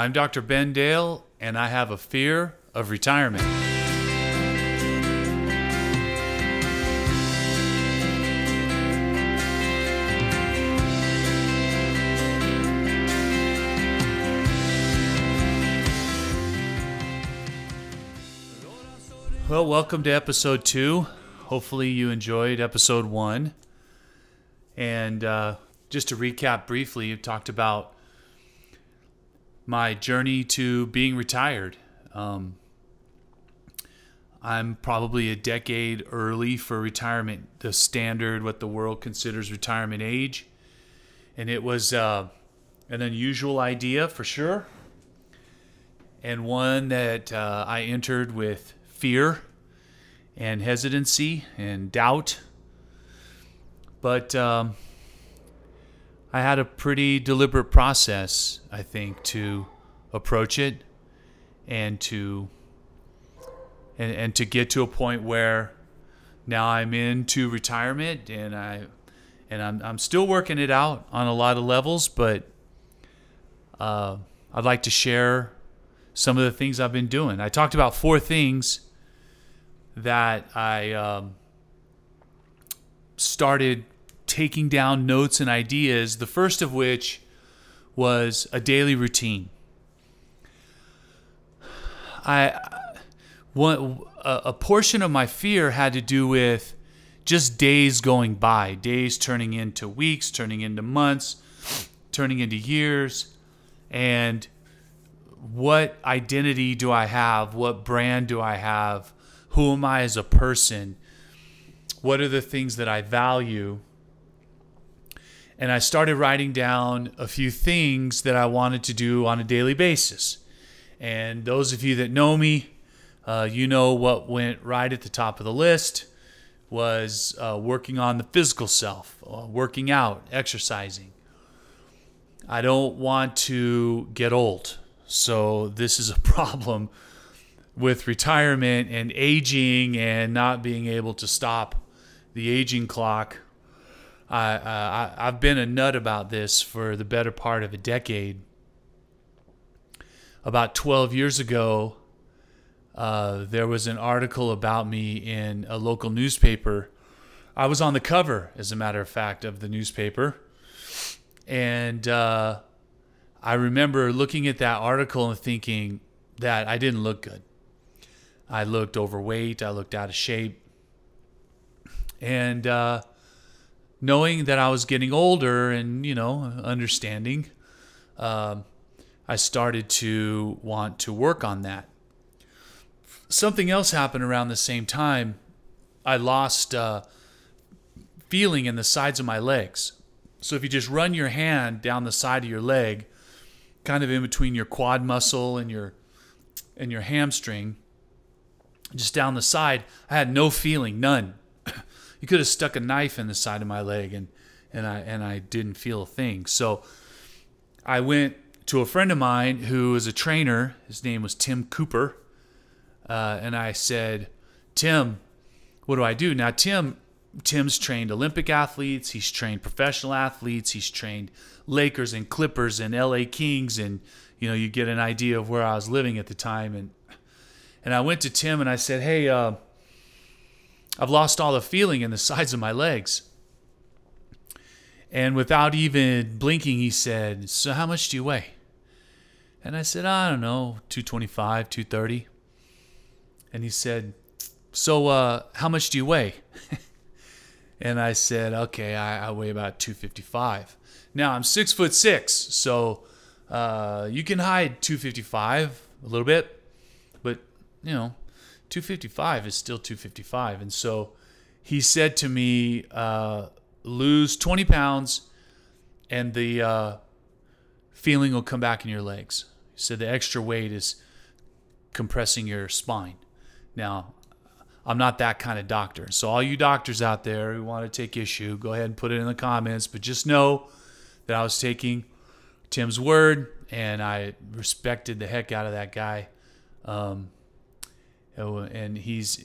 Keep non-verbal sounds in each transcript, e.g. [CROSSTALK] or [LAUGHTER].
I'm Dr. Ben Dale, and I have a fear of retirement. Well, welcome to episode two. Hopefully, you enjoyed episode one. And uh, just to recap briefly, you talked about my journey to being retired. Um, I'm probably a decade early for retirement, the standard, what the world considers retirement age. And it was uh, an unusual idea for sure, and one that uh, I entered with fear and hesitancy and doubt. But um, I had a pretty deliberate process, I think, to approach it and to and, and to get to a point where now I'm into retirement and I and I'm I'm still working it out on a lot of levels, but uh, I'd like to share some of the things I've been doing. I talked about four things that I um, started taking down notes and ideas, the first of which was a daily routine. I a, a portion of my fear had to do with just days going by, days turning into weeks, turning into months, turning into years, and what identity do I have? What brand do I have? Who am I as a person? What are the things that I value? And I started writing down a few things that I wanted to do on a daily basis. And those of you that know me, uh, you know what went right at the top of the list was uh, working on the physical self, uh, working out, exercising. I don't want to get old. So this is a [LAUGHS] problem with retirement and aging and not being able to stop the aging clock. I, uh, I, I've been a nut about this for the better part of a decade. About 12 years ago, uh, there was an article about me in a local newspaper. I was on the cover, as a matter of fact, of the newspaper. And uh, I remember looking at that article and thinking that I didn't look good. I looked overweight, I looked out of shape. And uh, knowing that I was getting older and, you know, understanding, uh, I started to want to work on that. Something else happened around the same time. I lost uh, feeling in the sides of my legs. So if you just run your hand down the side of your leg, kind of in between your quad muscle and your and your hamstring, just down the side, I had no feeling, none. You could have stuck a knife in the side of my leg and and I and I didn't feel a thing. So I went to a friend of mine who is a trainer. His name was Tim Cooper, uh, and I said, Tim, what do I do now? Tim Tim's trained Olympic athletes. He's trained professional athletes. He's trained Lakers and Clippers and LA Kings, and you know you get an idea of where I was living at the time. And and I went to Tim and I said, Hey, uh, I've lost all the feeling in the [LAUGHS] sides of my legs. And without even blinking, he said, So how much do you weigh? And I said, I don't know, 225, 230. And he said, So uh, how much do you weigh? [LAUGHS] and I said, Okay, I, I, weigh about 255. Now I'm six foot six, so uh, you can hide 255 a little bit but you know, 255 is still 255. And so he said to me, uh, lose 20 pounds and the uh, feeling will come back in your legs. He said the extra weight is compressing your spine. Now, I'm not that kind of doctor. So, all you doctors out there who want to take issue, go ahead and put it in the comments. But just know that I was taking Tim's word and I respected the heck out of that guy. Um, and he's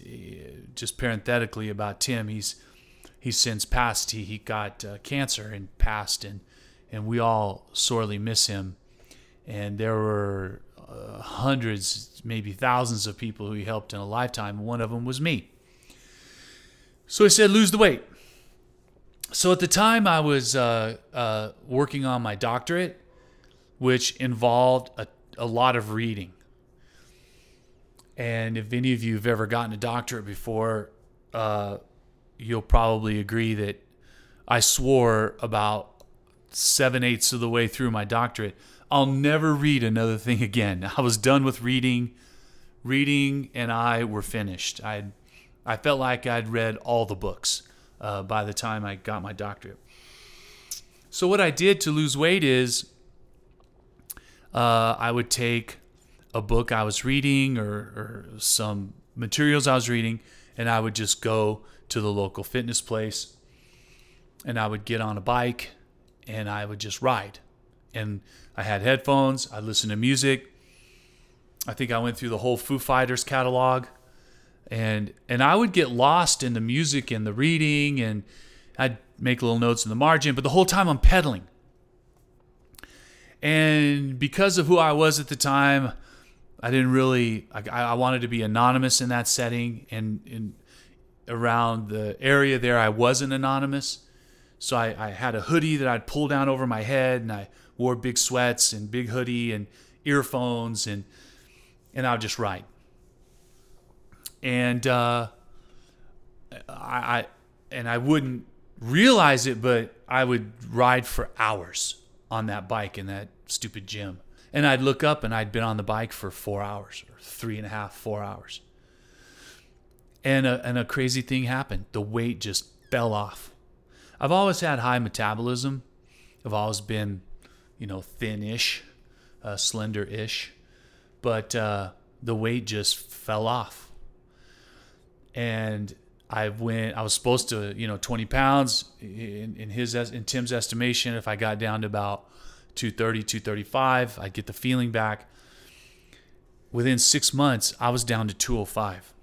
just parenthetically about Tim. He's he's since passed. He he got uh, cancer and passed, and and we all sorely miss him. and there were uh, hundreds, maybe thousands of people who he helped in a lifetime. One of them was me. So he said, lose the weight. So at the time, I was uh, uh, working on my doctorate, which involved a, a lot of reading. And if any of you have ever gotten a doctorate before, uh, you'll probably agree that I swore about seven eighths of the way through my doctorate, I'll never read another thing again. [LAUGHS] I was done with reading. Reading and I were finished. I, I felt like I'd read all the books uh, by the time I got my doctorate. So what I did to lose weight is, uh, I would take a book I was reading or, or some materials I was reading, and I would just go to the local fitness place and I would get on a bike and I would just ride. And I had headphones, I listened to music. I think I went through the whole Foo Fighters catalog and and I would get lost in the music and the reading and I'd make little notes in the margin, but the whole time I'm pedaling. And because of who I was at the time, I didn't really I, I wanted to be anonymous in that setting and in around the area there I wasn't anonymous. So I, I had a hoodie that I'd pull down over my head and I wore big sweats and big hoodie and earphones and and I would just ride. And uh, I, I and I wouldn't realize it, but I would ride for hours on that bike in that stupid gym. And I'd look up and I'd been on the bike for four hours or three and a half, four hours. And a, and a crazy thing happened. The weight just fell off. I've always had high metabolism. I've always been, you know, thin-ish, uh, slender-ish, but uh, the weight just fell off. And I went. I was supposed to, you know, 20 pounds in, in his in Tim's estimation. If I got down to about 230, 235, I'd get the feeling back. Within six months, I was down to 205,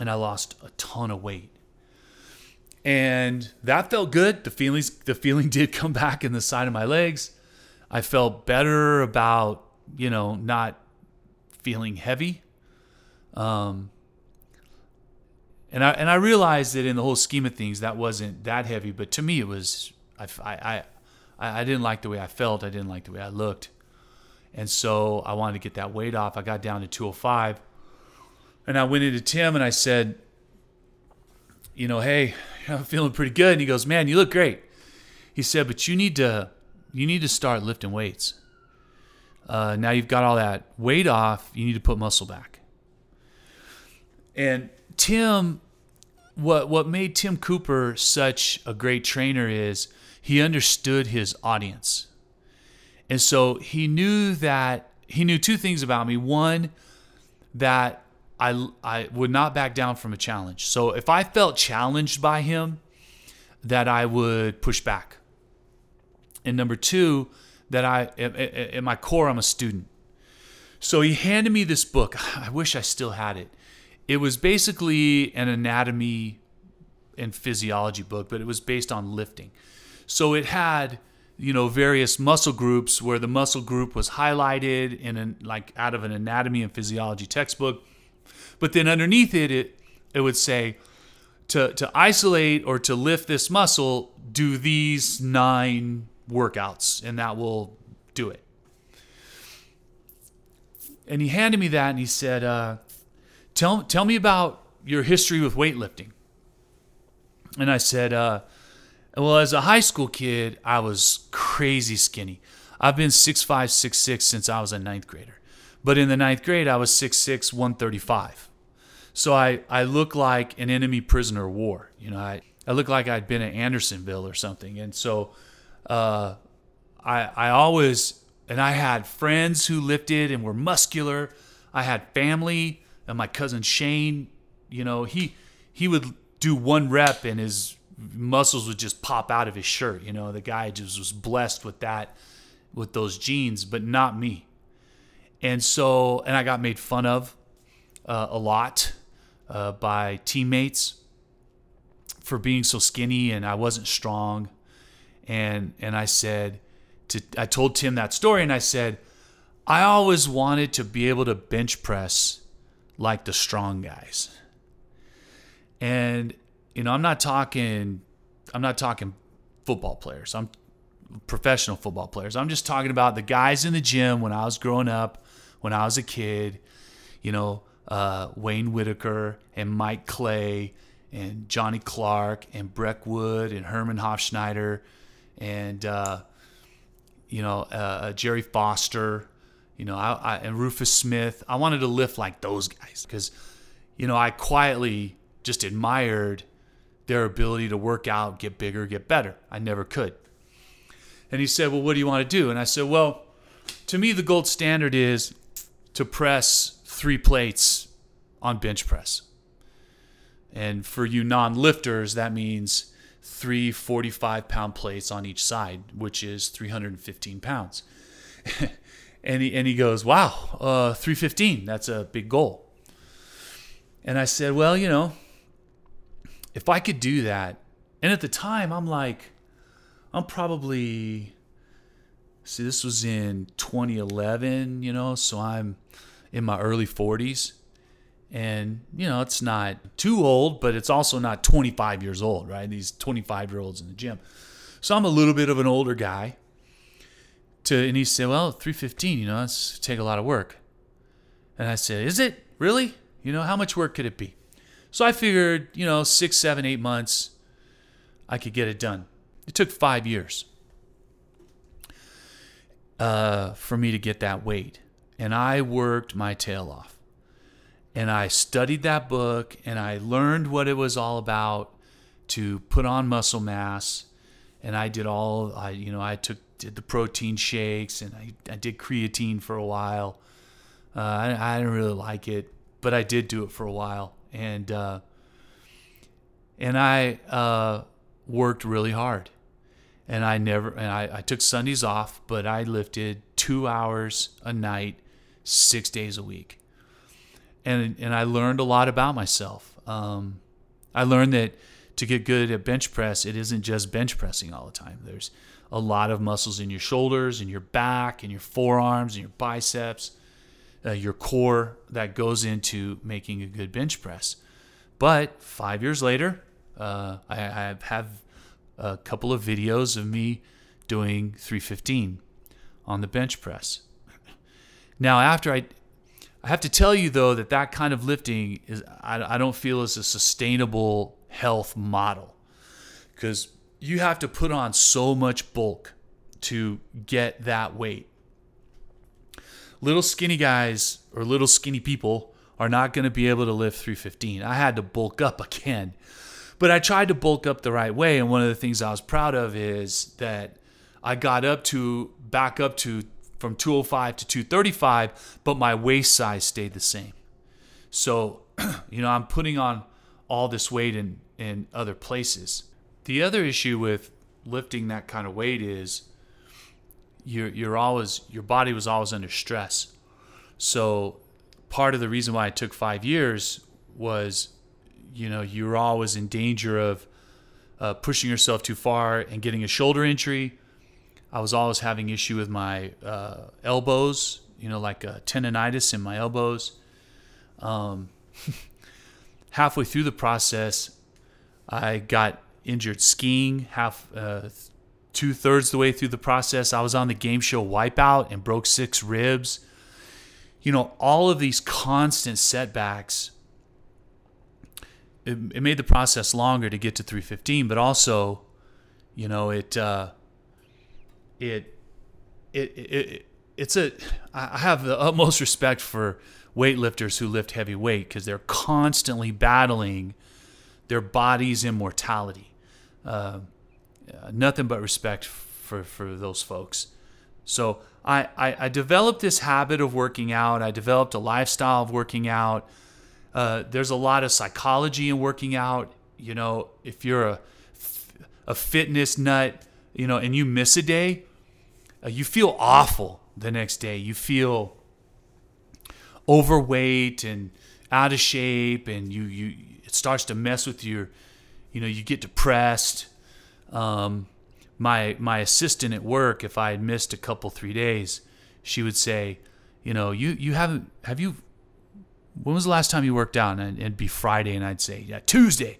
and I lost a ton of weight and that felt good. The feelings, the feeling [LAUGHS] did come back in the side of my legs. I felt better about you know not feeling heavy. Um, and I and I realized that in the whole scheme of things, that wasn't that heavy. But to me, it was. I I I, I didn't like the way I felt. I didn't like the way I looked, and so I wanted to get that weight off. I got down to 205, and I went into Tim and I said, you know, hey, [LAUGHS] I'm feeling pretty good. And he goes, man, you look great. He said, but you need to, you need to start lifting weights. Uh, now you've got all that weight off. You need to put muscle back. And Tim, what what made Tim Cooper such a great trainer is he understood his audience, and so he knew that he knew two things about me. One, that I, I would not back down from a challenge. So if I felt challenged by him, that I would push back. And number two, that I, at my core, I'm a student. So he handed me this book. [LAUGHS] I wish I still had it. It was basically an anatomy and physiology book, but it was based on lifting. So it had, you know, various muscle groups where the muscle group was highlighted in an, like out of an anatomy and physiology textbook but then underneath it, it, it would say, to, to isolate or to lift this muscle, do these nine workouts, and that will do it. And he handed me that and he said, uh, tell, tell me about your history with weightlifting. And I said, uh, well, as a high school kid, I was crazy skinny. I've been 6'5, 6'6 since I was a ninth grader. But in the ninth grade, I was 6'6, 135. So I, I look like an enemy prisoner of war. You know, I, I look like I'd been at Andersonville or something. And so uh, I, I always, and I had friends who lifted and were muscular. I had family and my cousin Shane, you know, he, he would do one rep and his muscles would just pop out of his shirt. You know, the guy just was blessed with that, with those genes, but not me. And so, and I got made fun of uh, a lot uh, by teammates for being so skinny and I wasn't strong. And, and I said, to I told Tim that story and I said, I always wanted to be able to bench press like the strong guys. And you know, I'm not talking I'm not talking football players. I'm professional football players. I'm just talking about the guys in the gym when I was growing up, when I was a kid, you know, uh, Wayne Whitaker and Mike Clay and Johnny Clark and Breck Wood and Herman Hofschneider and uh, you know uh, Jerry Foster, you know, I, I, and Rufus Smith. I wanted to lift like those guys because you know I quietly just admired their ability to work out, get bigger, get better. I never could. And he said, "Well, what do you want to do?" And I said, "Well, to me, the gold standard is to press three plates on bench press." And for you non lifters, that means three 45 pound plates on each side, which is 315 pounds. [LAUGHS] and, he, and he goes, Wow, uh, 315, that's a big goal. And I said, Well, you know, if I could do that, and at the time, I'm like, I'm probably, see, this was in 2011, you know, so I'm in my early 40s and you know it's not too old but it's also not 25 years old right? These 25 year olds in the gym. So i'm a little bit of an older guy to and he said well 315 you know that's take a lot of work. And i said is it? Really? You know how much work could it be? So i figured you know six seven eight months i could get it done. It took five years uh, for me to get that weight. And i worked my tail off. And I studied that book and I learned what it was all about to put on muscle mass. And I did all I you know I took did the protein shakes and I, I did creatine for a while. Uh, I, I didn't really like it, but I did do it for a while, and uh, and I uh, worked really hard. And I never and I, I took Sundays off, but I lifted two hours a night, six days a week and and I learned a lot about myself. Um, I learned that to get good at bench press, it isn't just bench pressing all the time. There's a lot of muscles in your shoulders and your back and your forearms and your biceps, uh, your core that goes into making a good bench press. But five years later, uh, I, I have a couple of videos of me doing 315 on the bench press. Now, after I I have to tell you though that that kind of lifting is I, I don't feel is a sustainable health model because you have to put on so much bulk to get that weight. Little skinny guys or little skinny people are not going to be able to lift 315. I had to bulk up [LAUGHS] again. But I tried to bulk up the right way and one of the things I was proud of is that I got up to back up to from 205 to 235, but my waist size stayed the same. So, [CLEARS THROAT] you know, I'm putting on all this weight in, in other places. The other issue with lifting that kind of weight is you're, you're always, your body was always under stress. So, part of the reason why it took five years was, you know, you're always in danger of uh, pushing yourself too far and getting a shoulder injury I was always having issue with my uh, elbows, you know, like a tendonitis in my elbows. Um, [LAUGHS] halfway through the process, I got injured skiing. Half, uh, two thirds the way through the process, I was on the game show Wipeout and broke six ribs. You know, all of these constant setbacks. It, it made the process longer to get to 315, but also, you know, it. Uh, it, it, it, it's a, I have the utmost respect for weightlifters who lift heavy weight because they're constantly battling their body's immortality. Uh, nothing but respect for, for those folks. So I, I, I, developed this habit of working out. I developed a lifestyle of working out. Uh, there's a lot of psychology in working out. You know, if you're a, a fitness nut, you know, and you miss a day, uh, you feel awful the next day. You feel overweight and out of shape, and you you it starts to mess with your, you know, you get depressed. Um, my my assistant at work, if I had missed a couple three days, she would say, you know, you you haven't have you when was the last time you worked out? And it'd be Friday, and I'd say, yeah, Tuesday.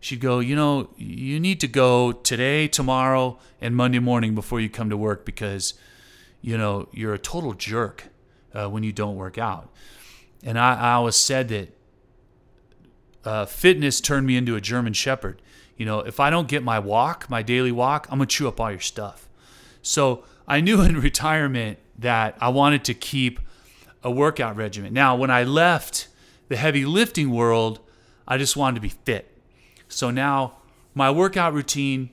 She'd go, you know, you need to go today, tomorrow, and Monday morning before you come to work because, you know, you're a total jerk uh, when you don't work out. And I, I always said that uh, fitness turned me into a German Shepherd. You know, if I don't get my walk, my daily walk, I'm gonna chew up all your stuff. So I knew [LAUGHS] in retirement that I wanted to keep a workout regimen. Now, when I left the heavy lifting world, I just wanted to be fit. So now my workout routine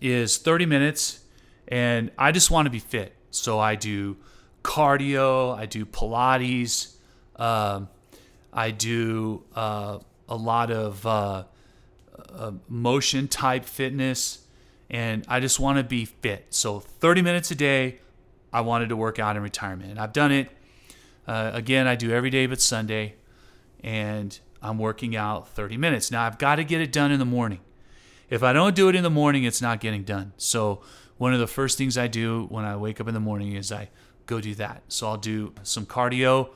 is 30 minutes and I just want to be fit. So I do cardio, I do Pilates, um, I do uh, a lot of uh, uh, motion type fitness, and I just want to be fit. So 30 minutes a day, I wanted to work out in retirement. And I've done it. Uh, again, I do every day but Sunday, and I'm working out 30 minutes. Now, I've got to get it done in the morning. If I don't do it in the morning, it's not getting done. So, one of the first things I do when I wake up in the morning is I go do that. So, I'll do some cardio.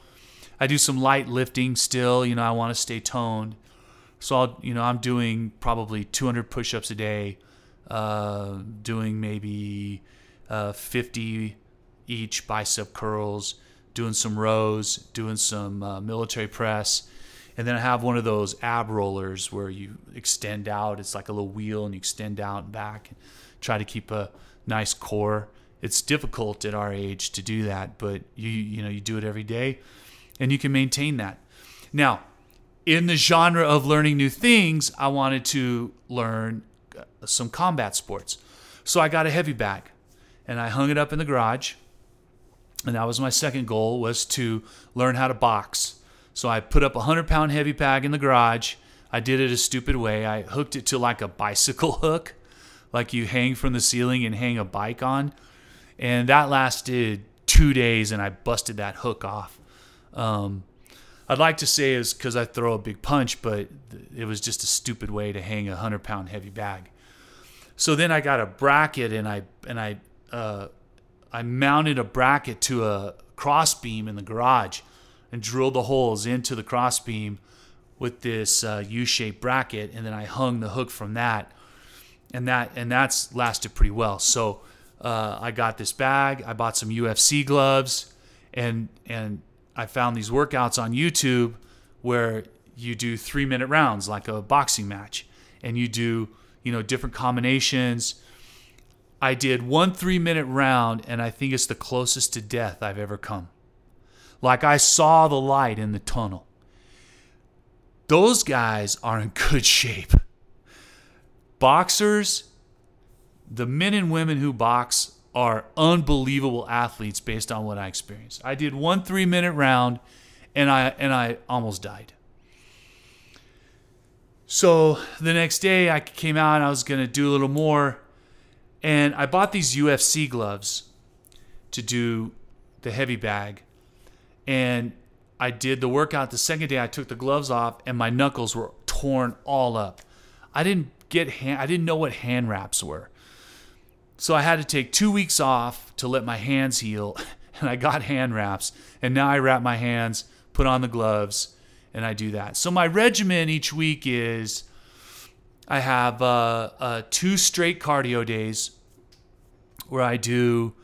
I do some light lifting still. You know, I want to stay toned. So, I'll, you know, I'm doing probably 200 push ups a day, uh, doing maybe uh, 50 each bicep curls, doing some rows, doing some uh, military press. And then I have one of those ab rollers where you extend out. It's like a little wheel and you extend out and back and try to keep a nice core. It's difficult at our age to do that, but you you know you do it every day and you can maintain that. Now, in the genre of learning new things, I wanted to learn uh, some combat sports. So I got a heavy bag and I hung it up in the garage and that was my second goal was to learn how to box. So I put up a hundred pound heavy bag in the garage. I did it a stupid way. I hooked it to like a bicycle [LAUGHS] hook, like you hang from the ceiling and hang a bike on, and that lasted two days, and I busted that hook off. Um, I'd like to say is because I throw a big punch, but it was just a stupid way to hang a hundred pound heavy bag. So then I got a bracket and I and I uh, I mounted a bracket to a crossbeam in the garage and drilled the holes into the crossbeam with this uh, U-shaped bracket, and then I hung the hook from that, and that and that's lasted pretty well. So uh, I got this bag. I bought some UFC gloves, and and I found these workouts on YouTube where you do three minute rounds like a boxing match, and you do you know different combinations I did one three minute round, and I think it's the closest to death I've ever come. Like I saw the light in the tunnel. Those guys are in good shape. Boxers, the men and women who box are unbelievable athletes based on what I experienced. I did one three minute round and I and I almost died. So the next day I came out and I was gonna do a little more and I bought these UFC gloves to do the heavy bag. And I did the workout the second day. I took the gloves off and my knuckles were torn all up. I didn't get hand, I didn't know what hand wraps were. So I had to take 2 weeks off to let my hands heal [LAUGHS] and I got hand wraps and now I wrap my hands, put on the gloves and I do that. So my regimen each week is I have uh, uh, two straight cardio days where I do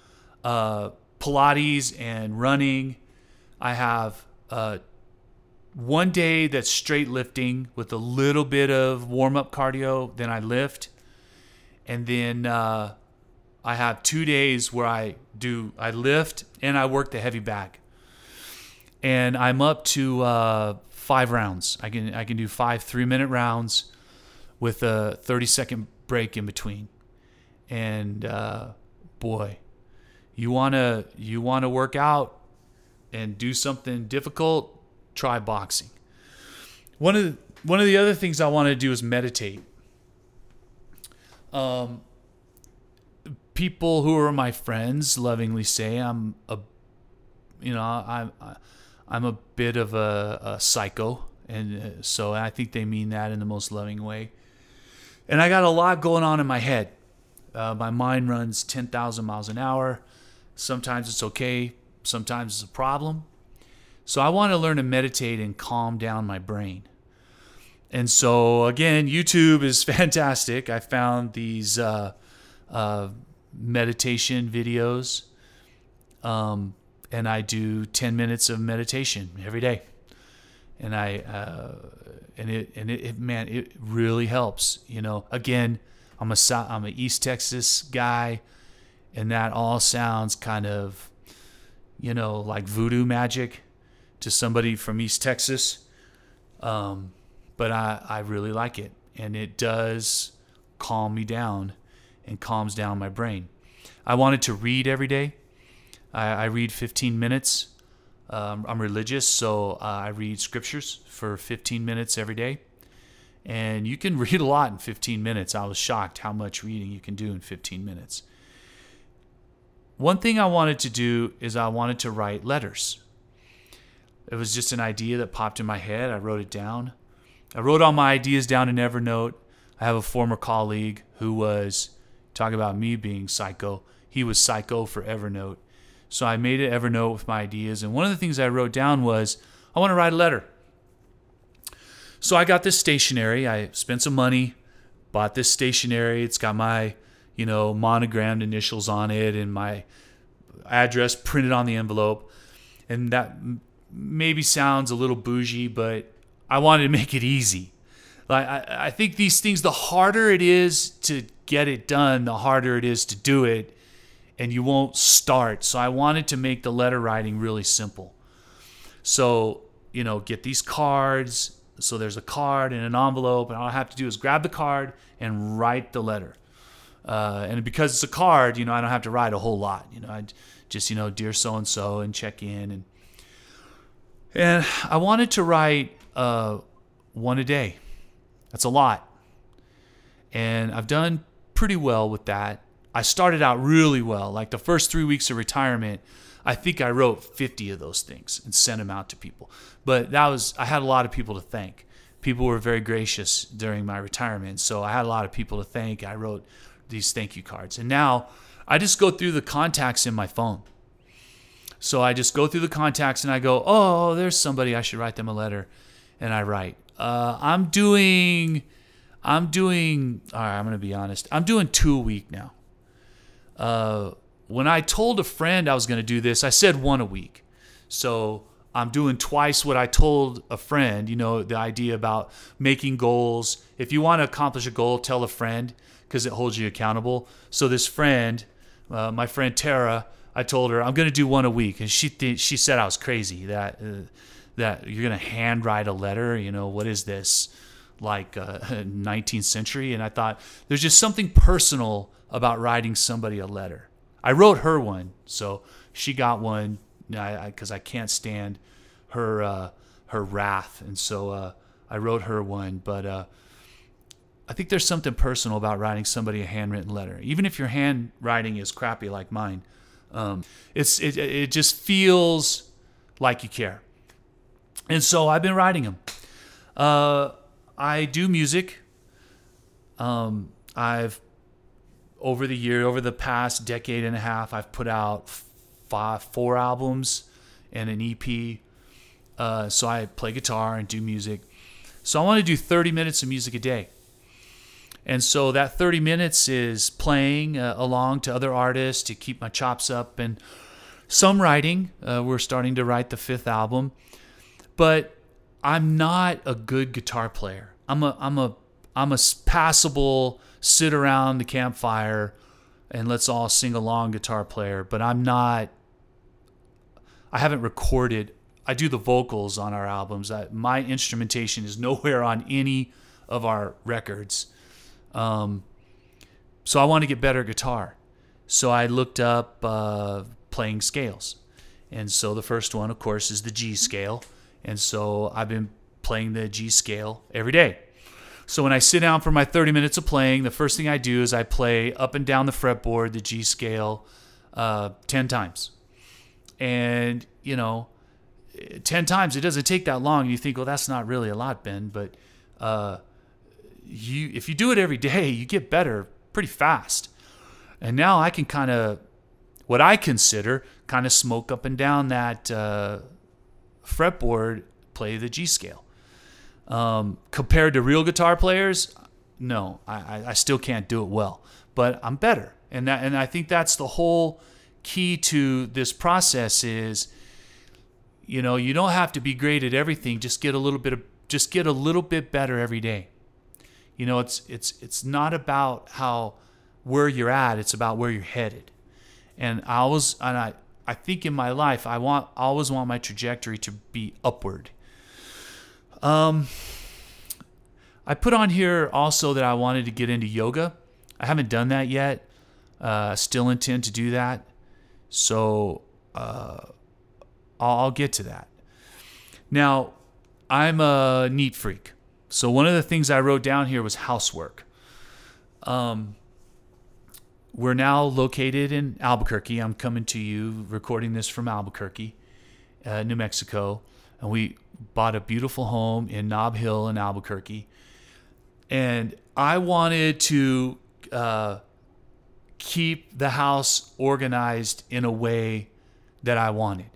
uh, Pilates and running. I have uh, one day that's straight lifting with a little bit of warm up cardio. Then I lift, and then uh, I have two days where I do I lift and I work the heavy bag. And I'm up to uh, five rounds. I can I can do five three minute rounds with a 30 second break in between. And uh, boy, you wanna you wanna work out and do something difficult, try boxing. One of the, one of the other things I want to do is meditate. Um, people who are my friends lovingly say I'm a, you know, I'm I'm a bit of a, a psycho, and uh, so I think they mean that in the most loving way and I got a lot going on in my head. Uh, my mind runs 10,000 miles an hour. Sometimes it's okay, sometimes it's a problem. So I want to learn to meditate and calm down my brain. And so, again, YouTube is [LAUGHS] fantastic. I found these uh, uh, meditation videos, um, and I do 10 minutes of meditation every day. And I, uh, and it, and it, it, man, it really helps. You know, again, I'm a, I'm an East Texas guy, and that all sounds kind of, you know, like voodoo magic to somebody from East Texas. Um, but I, I really like it. And it does calm me down and calms down my brain. I wanted to read every day. I, I read 15 minutes. Um, I'm religious, so uh, I read scriptures for 15 minutes every day. And you can [LAUGHS] read a lot in 15 minutes. I was shocked how much reading you can do in 15 minutes. One thing I wanted to do is I wanted to write letters. It was just an idea that popped in my head. I wrote it down. I wrote all my ideas down in Evernote. I have a former colleague who was talking about me being psycho. He was psycho for Evernote. So I made it Evernote with my ideas. And one of the things I wrote down was I want to write a letter. So I got this stationery. I spent some money, bought this stationery. It's got my, you know, monogrammed initials on it and my address printed on the envelope. And that maybe sounds a little bougie, but I wanted to make it easy. Like I, I think these things, the harder it is to get it done, the harder it is to do it, and you won't start. So I wanted to make the letter writing really simple. So, you know, get these cards. So there's a card and an envelope, and all I have to do is grab the card and write the letter. Uh, and because it's a card, you know, I don't have to write a whole lot. You know, I just, you know, dear so and so, and check in, and and I wanted to write uh, one a day. That's a lot. And I've done pretty well with that. I started out really well. Like the first three weeks of retirement, I think I wrote 50 of those things and sent them out to people. But that was, I had a lot of people to thank. People were very gracious during my retirement. So I had a lot of people to thank. I wrote these thank you cards. And now I just go through the contacts in my phone. So I just go through the contacts and I go, oh, there's somebody I should write them a letter and I write. Uh, I'm doing, I'm doing. All right, I'm gonna be honest. I'm doing two a week now. Uh, when I told a friend I was gonna do this, I said one a week. So I'm doing twice what I told a friend. You know, the idea about making goals. If you want to accomplish a goal, tell a friend because it holds you accountable. So this friend, uh, my friend Tara, I told her I'm going to do one a week, and she th- she said I was crazy. That uh, that you're going to handwrite a letter. You know, what is this? Like uh, [LAUGHS] 19th century? And I thought there's just something personal about writing somebody a letter. I wrote her one, so she got one because I, I, I, can't stand her uh, her wrath, and so uh, I wrote her one. But uh, I think there's something personal about writing somebody a handwritten letter, even if your handwriting is crappy like mine. Um, it's it, it just feels like you care. And so I've been writing them. I do music. Um, I've over the year, over the past decade and a half, I've put out five, four albums and an EP. Uh, so I play guitar and do music. So I want to do 30 minutes of music a day. And so that 30 minutes is playing uh, along to other artists to keep my chops up and some writing. Uh, we're starting to write the fifth album but I'm not a good guitar player. I'm a I'm a I'm a passable sit around the campfire and let's all sing along guitar player, but I'm not I haven't recorded I do the vocals on our albums. I, my instrumentation is [LAUGHS] nowhere on any of our records. Um, so I want to get better guitar. So I looked up uh, playing scales. And so the first one, of course, is the G scale. And so I've been playing the G scale every day. So when I sit down for my 30 minutes of playing, the first thing I do is I play up and down the fretboard the G scale uh, 10 times. And, you know, 10 times, it doesn't take that long. You think, well, that's not really a lot, Ben. But uh, you, if you do it every day, you get better pretty fast. And now I can kind of, what I consider, kind of smoke up and down that uh, fretboard, play the G scale. Um, compared to real guitar players, no, I, I still can't do it well, but I'm better. And that, and I think that's the whole key to this process is, you know, you don't have to be great at everything. Just get a little bit of, just get a little bit better every day. You know, it's it's it's not about how where you're at; it's about where you're headed. And I always and I I think in my life I want always want my trajectory to be upward. Um, I put on here also that I wanted to get into yoga. I haven't done that yet. Uh, still intend to do that. So uh, I'll, I'll get to that. Now, I'm a neat freak. So one of the things I wrote down here was housework. Um, we're now located in Albuquerque. I'm coming to you, recording this from Albuquerque, uh, New Mexico, and we bought a beautiful home in Nob Hill in Albuquerque. And I wanted to uh, keep the house organized in a way that I wanted.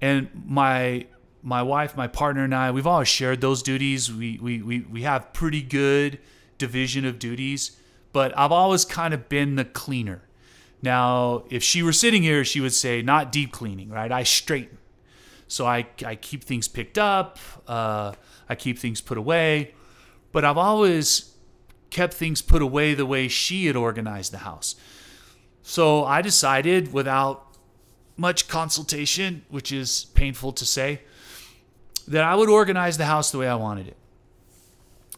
And my my wife, my partner, and I, we've always shared those duties. We, we, we, we have pretty good division of duties, but I've always kind of been the cleaner. Now, if she were sitting here, she would say, not deep cleaning, right? I straighten. So I, I keep things picked up, uh, I keep things put away, but I've always kept things put away the way she had organized the house. So I decided without much consultation, which is painful to say, that I would organize the house the way I wanted it.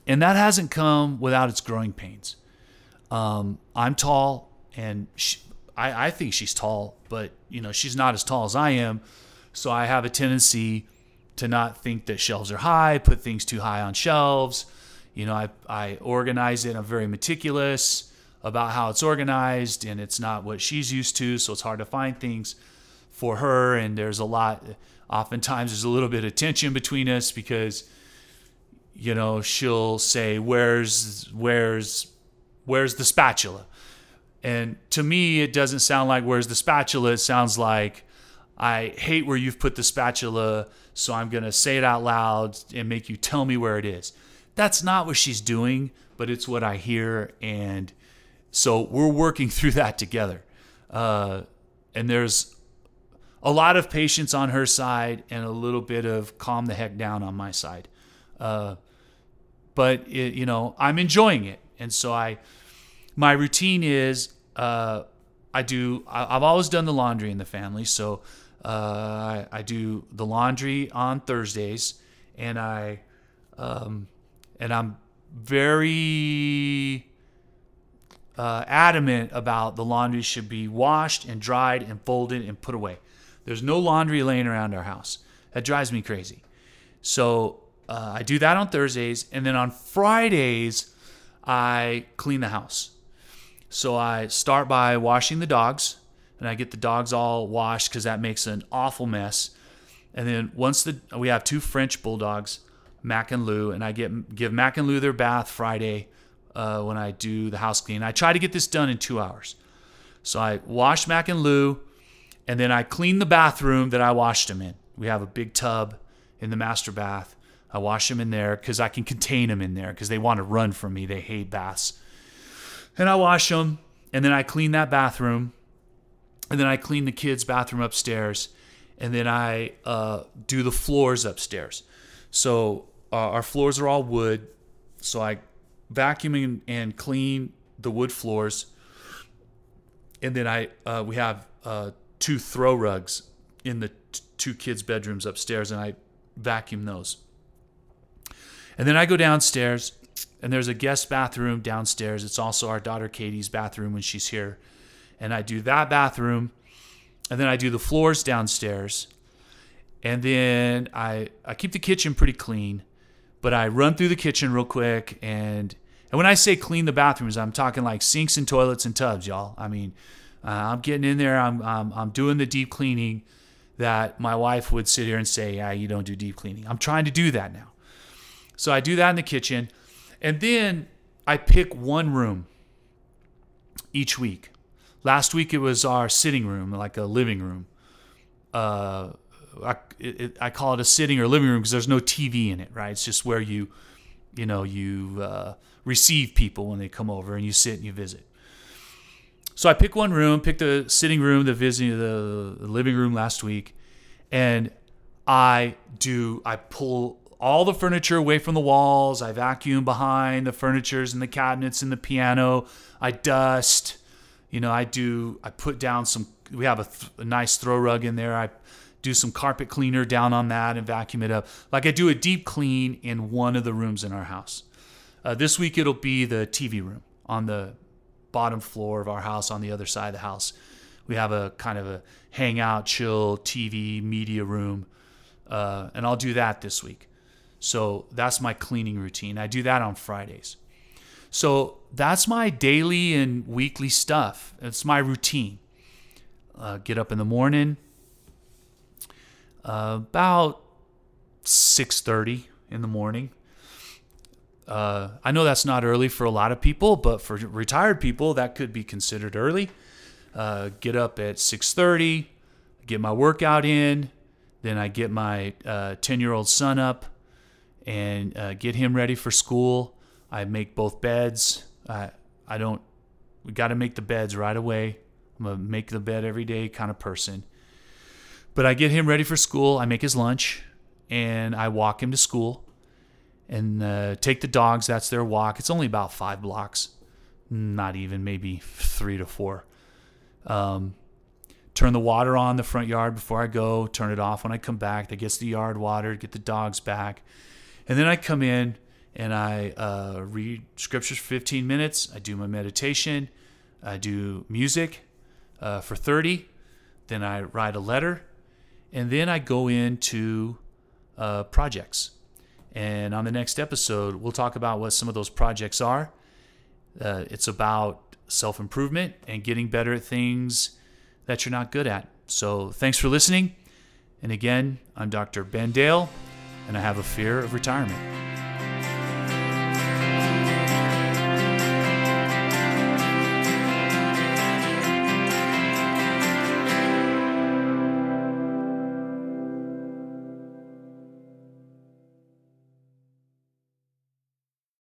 And that hasn't come without its growing pains. Um, I'm tall, and she, I, I think she's tall, but you know she's not as tall as I am, so I have a tendency to not think that shelves are high, put things too high on shelves. You know, I, I organize it. I'm very meticulous about how it's organized, and it's not what she's used to, so it's hard to find things for her. And there's a lot oftentimes there's a little bit of tension between us because you know she'll say where's where's where's the spatula? And to me it doesn't sound like where's the spatula. It sounds like i hate where you've put the spatula so i'm going to say it out loud and make you tell me where it is. That's not what she's doing but it's what i hear and so we're working through that together. Uh, and there's a lot of patience on her side and a little bit of calm the heck down on my side. Uh, but it, you know, I'm enjoying it, and so I, my routine is uh, I do. I, have always done the laundry in the family, so uh, I, I, do the laundry on Thursdays, and I, um, and I'm very uh, adamant about the laundry should be washed and dried and folded and put away. There's no laundry laying around our house. That drives me crazy. So uh, I do that on Thursdays, and then on Fridays I clean the house. So I start by washing the dogs, and I get the dogs all washed because that makes an awful mess. And then once the we have two French bulldogs, Mac and Lou, and I get give Mac and Lou their bath Friday uh, when I do the house clean. I try to get this done in two hours. So I wash Mac and Lou, and then I clean the bathroom that I washed them in. We have a big tub in the master bath. I wash them in there because I can contain them in there because they want to run from me. They hate baths. And I wash them, and then I clean that bathroom, and then I clean the kids' bathroom upstairs, and then I uh, do the floors upstairs. So uh, our floors are all wood, so I vacuum and clean the wood floors, and then I uh, we have uh, two throw rugs in the t- two kids' bedrooms upstairs, and I vacuum those. And then I go downstairs, and there's a guest bathroom downstairs. It's also our daughter Katie's bathroom when she's here. And I do that bathroom, and then I do the floors downstairs. And then I, I keep the kitchen pretty clean, but I run through the kitchen real quick. And, and when I say clean the bathrooms, I'm talking like sinks and toilets and tubs, y'all. I mean, uh, I'm getting in there. I'm, I'm, I'm doing the deep cleaning that my wife would sit here and say, yeah, you don't do deep cleaning. I'm trying to do that now. So I do that in the kitchen. And then I pick one room. each week. Last week it was our sitting room, like a living room. Uh, I, it, I call it a sitting or living room because there's no TV in it, right? It's just where you, you know, you uh, receive people when they come over and you sit and you visit. So I pick one room, pick the sitting room, the visiting, the, the living room last week, and I do I pull all the furniture away from the walls. I vacuum behind the furnitures and the cabinets and the piano. I dust. You know, I do. I put down some. We have a, th- a nice throw rug in there. I do some carpet cleaner down on that and vacuum it up. Like I do a deep clean in one of the rooms in our house. Uh, this week it'll be the TV room on the bottom floor of our house on the other side of the house. We have a kind of a hangout, chill TV media room, uh, and I'll do that this week. So that's my cleaning routine. I do that on Fridays. So that's my daily and weekly stuff. It's my routine. Uh, get up in the morning, uh, about 6:30 in the morning. Uh, I know that's not early for a lot of people, but for retired people, that could be considered early. Uh, get up at 6:30, get my workout in, then I get my 10-year-old uh, son up and uh, get him ready for school. I make both beds. I I don't. We got to make the beds right away. I'm a make the bed every day kind of person. But I get him ready for school. I make his lunch, and I walk him to school and uh, take the dogs. That's their walk. It's only about five blocks, not even maybe three to four. Um, turn the water on the front yard before I go. Turn it off when I come back. That gets the yard watered. Get the dogs back, and then I come in and I uh, read scriptures for 15 minutes. I do my meditation. I do music uh, for 30. Then I write a letter, and then I go into uh, projects and on the next episode, we'll talk about what some of those projects are. Uh, it's about self improvement and getting better at things that you're not good at. So thanks for listening. And again, I'm Dr. Ben Dale, and I have a fear of retirement.